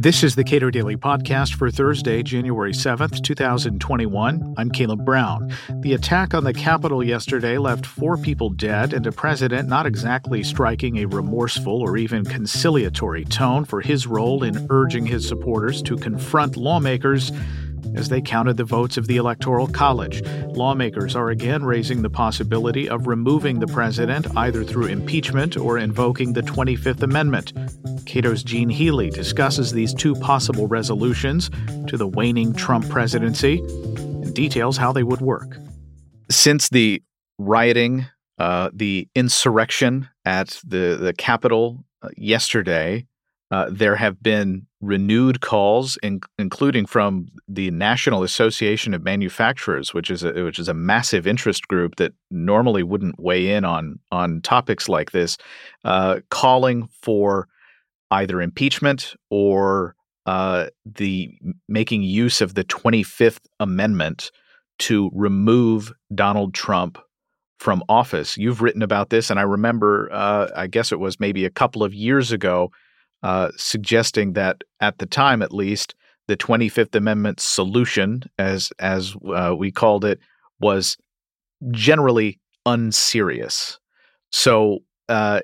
This is the Cato Daily Podcast for Thursday, January 7th, 2021. I'm Caleb Brown. The attack on the Capitol yesterday left four people dead and a president not exactly striking a remorseful or even conciliatory tone for his role in urging his supporters to confront lawmakers as they counted the votes of the Electoral College. Lawmakers are again raising the possibility of removing the president either through impeachment or invoking the 25th Amendment. Cato's Gene Healy discusses these two possible resolutions to the waning Trump presidency and details how they would work. Since the rioting, uh, the insurrection at the, the Capitol uh, yesterday, uh, there have been renewed calls, in, including from the National Association of Manufacturers, which is a, which is a massive interest group that normally wouldn't weigh in on on topics like this, uh, calling for either impeachment or uh, the making use of the Twenty Fifth Amendment to remove Donald Trump from office. You've written about this, and I remember, uh, I guess it was maybe a couple of years ago uh, suggesting that at the time, at least, the 25th Amendment solution, as as uh, we called it, was generally unserious. So, uh,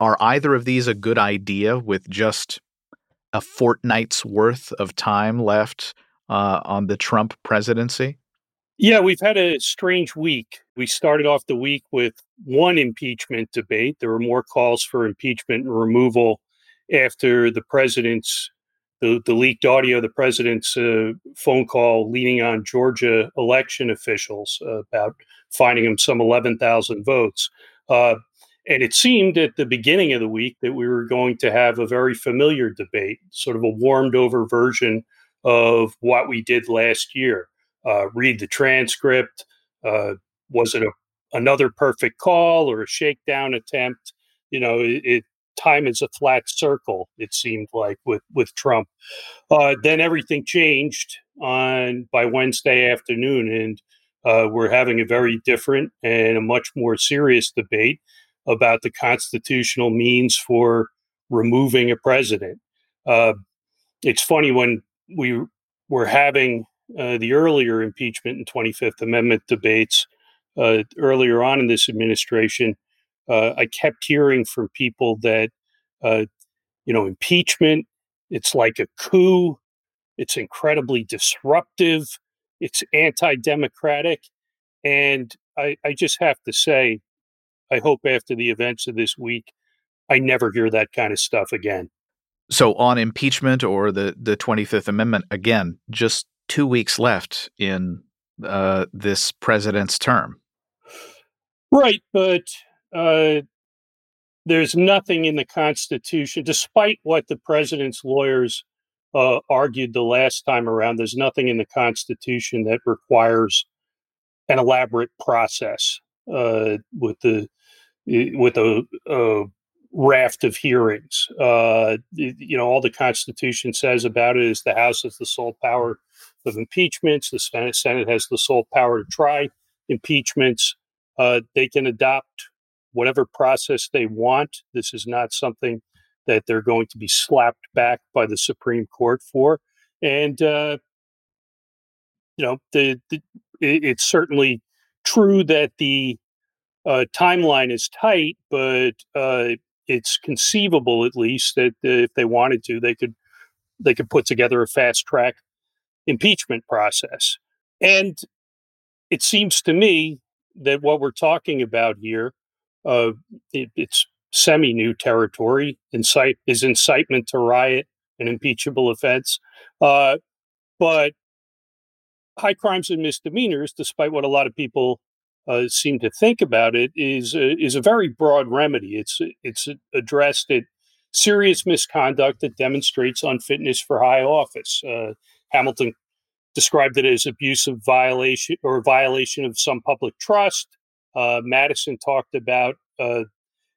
are either of these a good idea with just a fortnight's worth of time left uh, on the Trump presidency? Yeah, we've had a strange week. We started off the week with one impeachment debate. There were more calls for impeachment and removal after the president's the, the leaked audio of the president's uh, phone call leaning on Georgia election officials uh, about finding him some 11,000 votes. Uh, and it seemed at the beginning of the week that we were going to have a very familiar debate, sort of a warmed over version of what we did last year. Uh, read the transcript. Uh, was it a, another perfect call or a shakedown attempt? You know, it, it time is a flat circle. It seemed like with with Trump. Uh, then everything changed on by Wednesday afternoon, and uh, we're having a very different and a much more serious debate about the constitutional means for removing a president. Uh, it's funny when we were having uh, the earlier impeachment and 25th Amendment debates uh, earlier on in this administration uh, I kept hearing from people that, uh, you know, impeachment, it's like a coup, it's incredibly disruptive, it's anti democratic. And I, I just have to say, I hope after the events of this week, I never hear that kind of stuff again. So, on impeachment or the, the 25th Amendment, again, just two weeks left in uh, this president's term. Right. But uh, there's nothing in the Constitution, despite what the president's lawyers uh, argued the last time around. There's nothing in the Constitution that requires an elaborate process uh, with the with a, a raft of hearings. Uh, you know, all the Constitution says about it is the House has the sole power of impeachments. The Senate, Senate has the sole power to try impeachments. Uh, they can adopt whatever process they want. This is not something that they're going to be slapped back by the Supreme Court for. And, uh, you know, the, the, it's certainly true that the uh, timeline is tight, but uh, it's conceivable, at least, that if they wanted to, they could they could put together a fast track impeachment process. And it seems to me that what we're talking about here uh, it, it's semi new territory. Incite is incitement to riot an impeachable offense, uh, but high crimes and misdemeanors, despite what a lot of people uh, seem to think about it, is a, is a very broad remedy. It's it's addressed at serious misconduct that demonstrates unfitness for high office. Uh, Hamilton described it as abuse of violation or violation of some public trust. Uh, Madison talked about uh,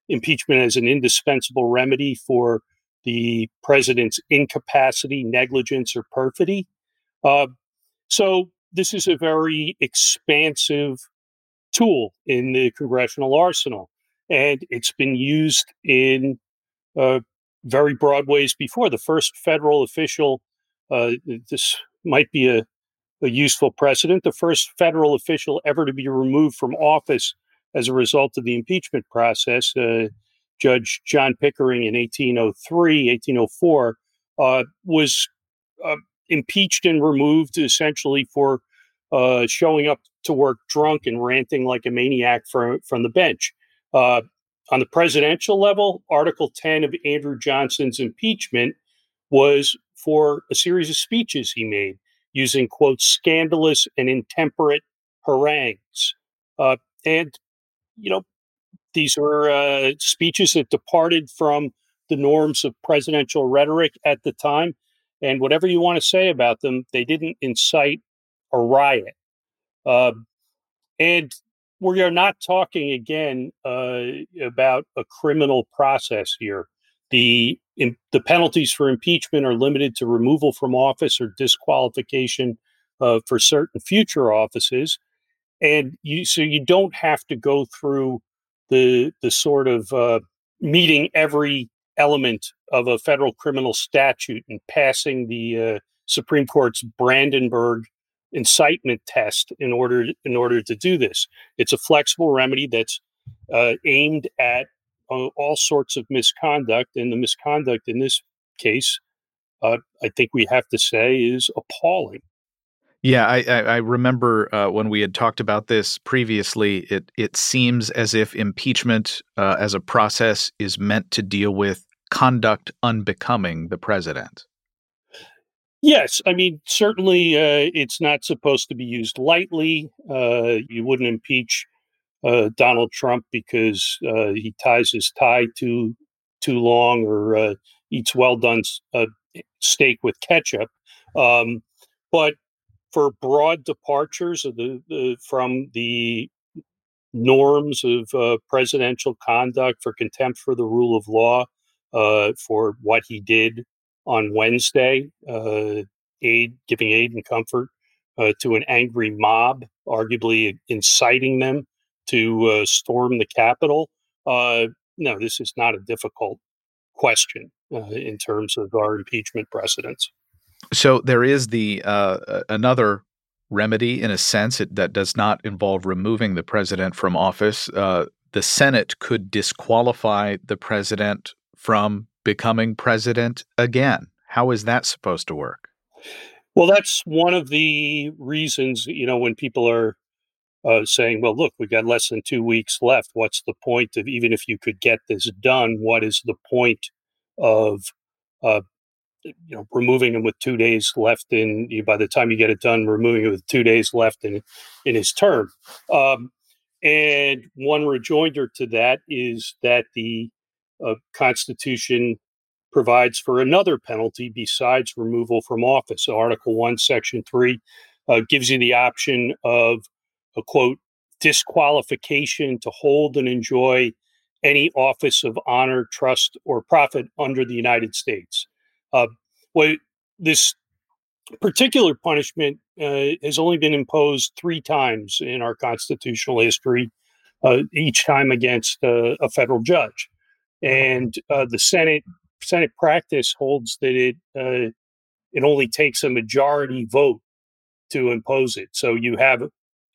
impeachment as an indispensable remedy for the president's incapacity, negligence, or perfidy. Uh, so this is a very expansive tool in the congressional arsenal, and it's been used in uh, very broad ways before. The first federal official, uh, this might be a, a useful precedent, the first federal official ever to be removed from office as a result of the impeachment process, uh, Judge John Pickering in 1803, 1804, uh, was uh, impeached and removed essentially for uh, showing up to work drunk and ranting like a maniac from, from the bench. Uh, on the presidential level, Article 10 of Andrew Johnson's impeachment was for a series of speeches he made using, quote, scandalous and intemperate harangues. Uh, and, you know, these were uh, speeches that departed from the norms of presidential rhetoric at the time. And whatever you want to say about them, they didn't incite a riot. Uh, and we are not talking again uh, about a criminal process here. The in, the penalties for impeachment are limited to removal from office or disqualification uh, for certain future offices, and you so you don't have to go through the the sort of uh, meeting every element of a federal criminal statute and passing the uh, Supreme Court's Brandenburg incitement test in order in order to do this. It's a flexible remedy that's uh, aimed at uh, all sorts of misconduct, and the misconduct in this case, uh, I think we have to say, is appalling. Yeah, I, I remember uh, when we had talked about this previously. It it seems as if impeachment uh, as a process is meant to deal with conduct unbecoming the president. Yes, I mean certainly uh, it's not supposed to be used lightly. Uh, you wouldn't impeach uh, Donald Trump because uh, he ties his tie too too long or uh, eats well done uh, steak with ketchup. Um, but for broad departures of the, the from the norms of presidential conduct, for contempt for the rule of law, for what he did on Wednesday, uh, aid, giving aid and comfort uh, to an angry mob, arguably inciting them to uh, storm the Capitol. Uh, no, this is not a difficult question uh, in terms of our impeachment precedents. So there is the uh, another remedy in a sense it, that does not involve removing the president from office. the Senate could disqualify the president from becoming president again. How is that supposed to work? Well, that's one of the reasons, you know, when people are uh, saying, well, look, we've got less than two weeks left. What's the point of, even if you could get this done, what is the point of, uh, you know, removing him with two days left in, you, by the time you get it done, removing it with two days left in, in his term? Um, and one rejoinder to that is that the uh, Constitution provides for another penalty besides removal from office. So Article 1, Section 3 uh, gives you the option of a quote, disqualification to hold and enjoy any office of honor, trust, or profit under the United States. Uh, well, this particular punishment uh, has only been imposed three times in our constitutional history, uh, each time against uh, a federal judge and uh, the Senate Senate practice holds that it uh, it only takes a majority vote to impose it. So you have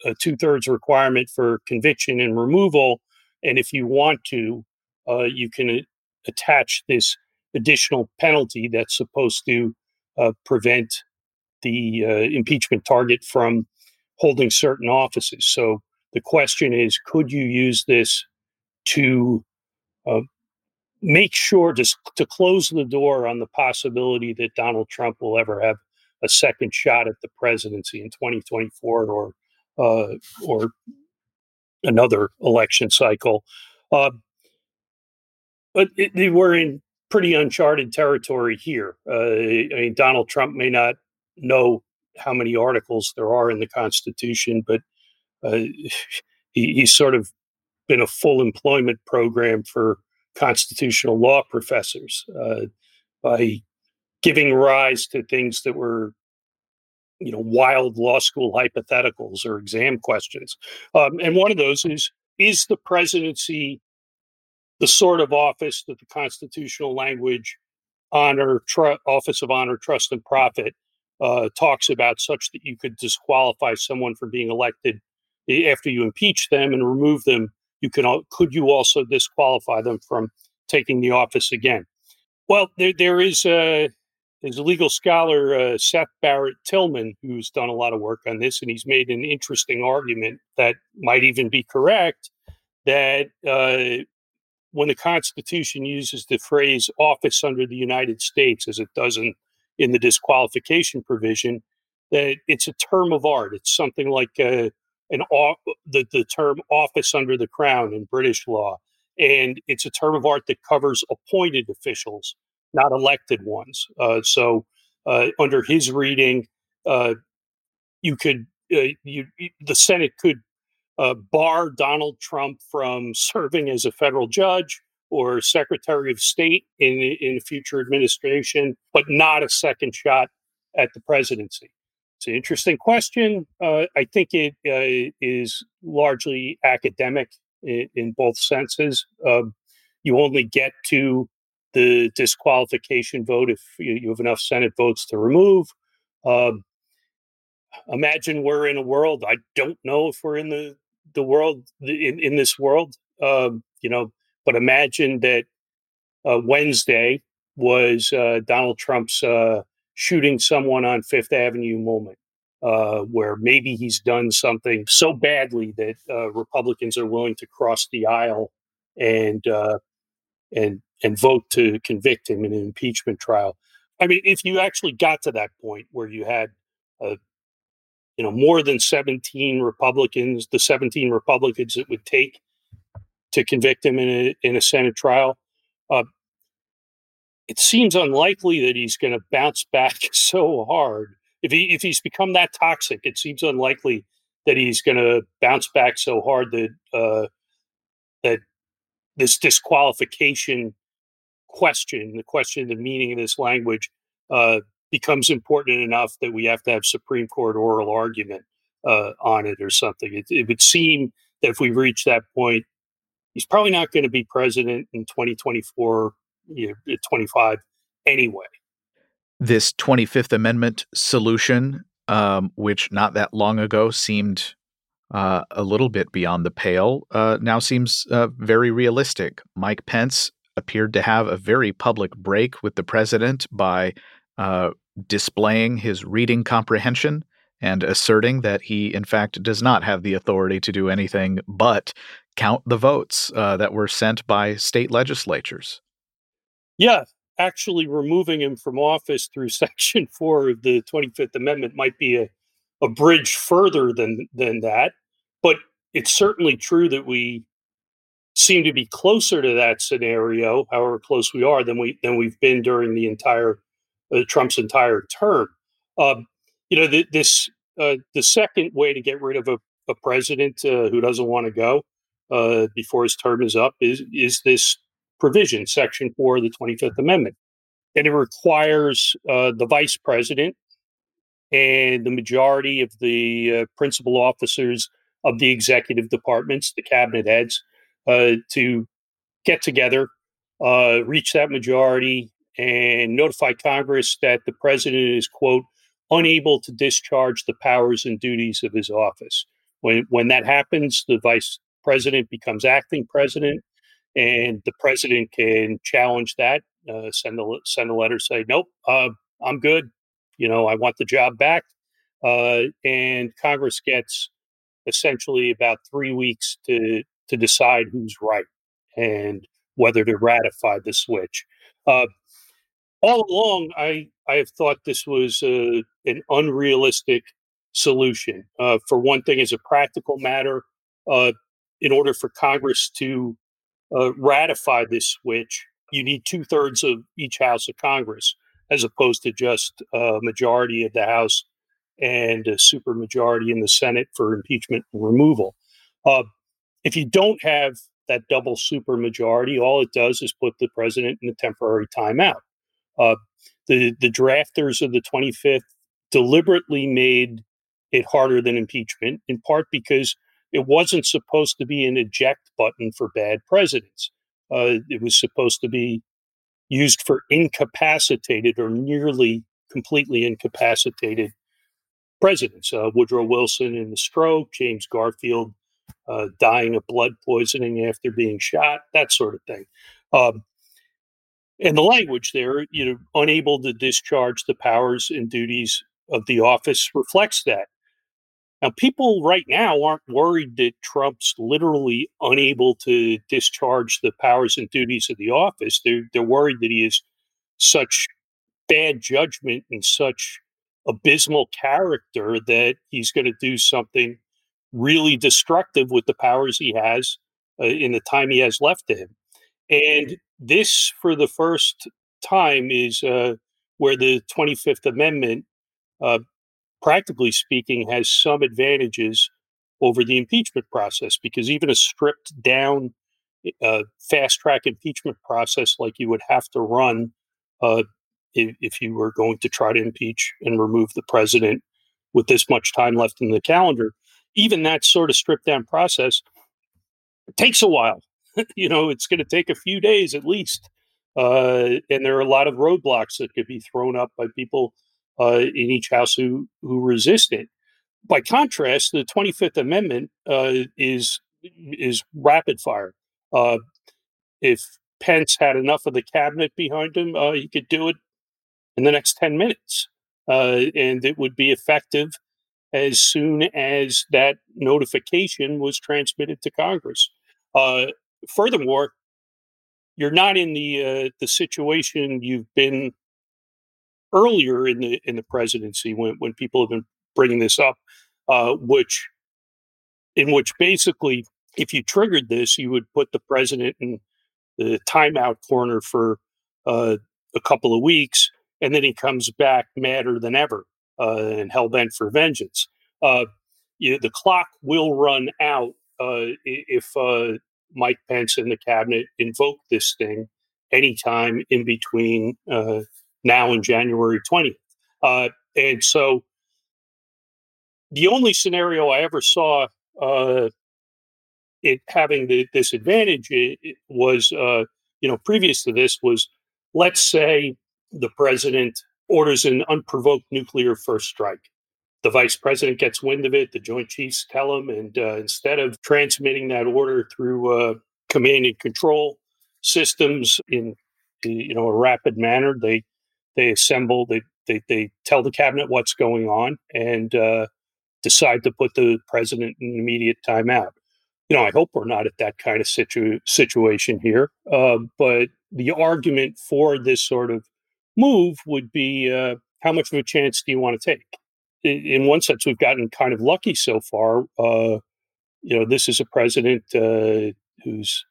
a two thirds requirement for conviction and removal, and if you want to, uh, you can uh, attach this additional penalty that's supposed to uh, prevent the uh, impeachment target from holding certain offices. So the question is, could you use this to uh, make sure to, to close the door on the possibility that Donald Trump will ever have a second shot at the presidency in 2024 or uh, or another election cycle. Uh, but it, we're in pretty uncharted territory here. Uh, I mean, Donald Trump may not know how many articles there are in the Constitution, but uh, he, he's sort of been a full employment program for constitutional law professors uh, by giving rise to things that were you know wild law school hypotheticals or exam questions um, and one of those is is the presidency the sort of office that the constitutional language honor, tr- office of honor, trust, and profit uh, talks about, such that you could disqualify someone from being elected after you impeach them and remove them. You can could you also disqualify them from taking the office again? Well, there there is a there's a legal scholar uh, Seth Barrett Tillman who's done a lot of work on this, and he's made an interesting argument that might even be correct that uh, when the Constitution uses the phrase office under the United States, as it does in, in the disqualification provision, that it's a term of art. It's something like uh, an the, the term office under the crown in British law. And it's a term of art that covers appointed officials, not elected ones. Uh, so, uh, under his reading, uh, you could uh, you the Senate could bar Donald Trump from serving as a federal judge or Secretary of State in in a future administration, but not a second shot at the presidency. It's an interesting question. Uh, I think it uh, is largely academic in, in both senses. Um, you only get to the disqualification vote if you, have enough Senate votes to remove. Um, imagine we're in a world. I don't know if we're in the the world in, in this world. Um, you know, but imagine that uh, Wednesday was uh, Donald Trump's uh, shooting someone on Fifth Avenue moment, uh, where maybe he's done something so badly that uh, Republicans are willing to cross the aisle and uh, and and vote to convict him in an impeachment trial. I mean, if you actually got to that point where you had you know more than 17 republicans the 17 republicans it would take to convict him in a, in a senate trial uh, it seems unlikely that he's going to bounce back so hard if he if he's become that toxic it seems unlikely that he's going to bounce back so hard that uh, that this disqualification question the question the meaning of this language uh, becomes important enough that we have to have Supreme Court oral argument uh, on it or something. It, it, would seem that if we reach that point, he's probably not going to be president in 2024, you know, 25 anyway. This 25th Amendment solution, um, which not that long ago seemed uh, a little bit beyond the pale, uh, now seems uh, very realistic. Mike Pence appeared to have a very public break with the president by uh, displaying his reading comprehension and asserting that he, in fact, does not have the authority to do anything but count the votes uh, that were sent by state legislatures. Yeah, actually removing him from office through Section 4 of the 25th Amendment might be a, a bridge further than, than that. But it's certainly true that we seem to be closer to that scenario, however close we are, than we than we've been during the entire uh, Trump's entire term. Um, you know, the, this uh, the second way to get rid of a, a president uh, who doesn't want to go uh, before his term is up is is this provision, Section Four of the Twenty Fifth Amendment, and it requires uh, the vice president and the majority of the uh, principal officers of the executive departments, the cabinet heads, to get together, reach that majority, and notify Congress that the president is, quote, unable to discharge the powers and duties of his office. When, when that happens, the vice president becomes acting president, and the president can challenge that, uh, send, a, send a letter, say, nope, uh, I'm good. You know, I want the job back. Uh, and Congress gets essentially about three weeks to, to decide who's right and whether to ratify the switch. Uh, all along, I I have thought this was uh, an unrealistic solution. Uh, for one thing, as a practical matter, uh, in order for Congress to uh, ratify this switch, you need two thirds of each house of Congress, as opposed to just a majority of the House and a supermajority in the Senate for impeachment and removal. If you don't have that double supermajority, all it does is put the president in a temporary timeout. Uh, the the drafters of the 25th deliberately made it harder than impeachment, in part because it wasn't supposed to be an eject button for bad presidents. Uh, it was supposed to be used for incapacitated or nearly completely incapacitated presidents. Uh, Woodrow Wilson in the stroke, James Garfield uh, dying of blood poisoning after being shot, that sort of thing. Um, and the language there, you know, unable to discharge the powers and duties of the office reflects that. Now, people right now aren't worried that Trump's literally unable to discharge the powers and duties of the office. They're, they're worried that he is such bad judgment and such abysmal character that he's going to do something really destructive with the powers he has uh, in the time he has left to him. And this, for the first time, is uh, where the 25th Amendment, uh, practically speaking, has some advantages over the impeachment process because even a stripped down, uh, fast track impeachment process like you would have to run uh, if, if you were going to try to impeach and remove the president with this much time left in the calendar, even that sort of stripped down process takes a while. you know, it's going to take a few days at least. Uh, and there are a lot of roadblocks that could be thrown up by people uh, in each house who, who resist it. By contrast, the 25th Amendment uh, is is rapid fire. Uh, if Pence had enough of the cabinet behind him, uh, he could do it in the next 10 minutes. Uh, and it would be effective as soon as that notification was transmitted to Congress. Uh, furthermore, you're not in the uh, the situation you've been earlier in the in the presidency when when people have been bringing this up, uh, which in which basically if you triggered this, you would put the president in the timeout corner for uh, a couple of weeks, and then he comes back madder than ever and hell bent for vengeance. Uh, you the clock will run out uh, if uh, Mike Pence and the cabinet invoke this thing anytime in between uh, now and January 20th. Uh, and so the only scenario I ever saw it having the, this advantage it, it was, you know, previous to this was, let's say the president orders an unprovoked nuclear first strike. The vice president gets wind of it. The Joint Chiefs tell him, and uh, instead of transmitting that order through uh, command and control systems in you know a rapid manner, they they assemble. They they, they tell the cabinet what's going on and uh, decide to put the president in immediate timeout. You know, I hope we're not at that kind of situ- situation here. Uh, but the argument for this sort of move would be uh, how much of a chance do you want to take? In, in, one sense, we've gotten kind of lucky so far. Uh, you know, this is a president uh, who's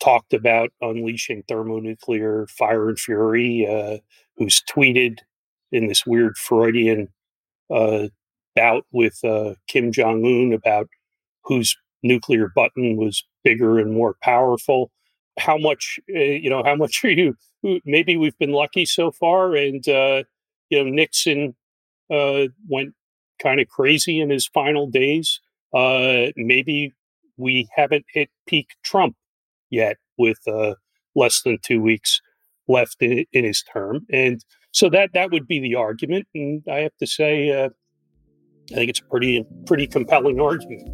talked about unleashing thermonuclear fire and fury, uh, who's tweeted in this weird Freudian uh, bout with uh, Kim Jong Un about whose nuclear button was bigger and more powerful how much uh, you know how much are you maybe we've been lucky so far and uh, you know nixon uh, went kind of crazy in his final days. Uh, maybe we haven't hit peak trump yet with uh, less than two weeks left in, in, his term. And so that that would be the argument. And i have to say uh, i think it's a pretty pretty compelling argument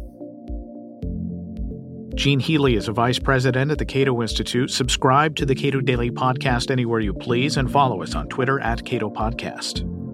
Gene Healy is a vice president at the Cato Institute. Subscribe to the Cato Daily Podcast anywhere you please and follow us on Twitter at Cato Podcast.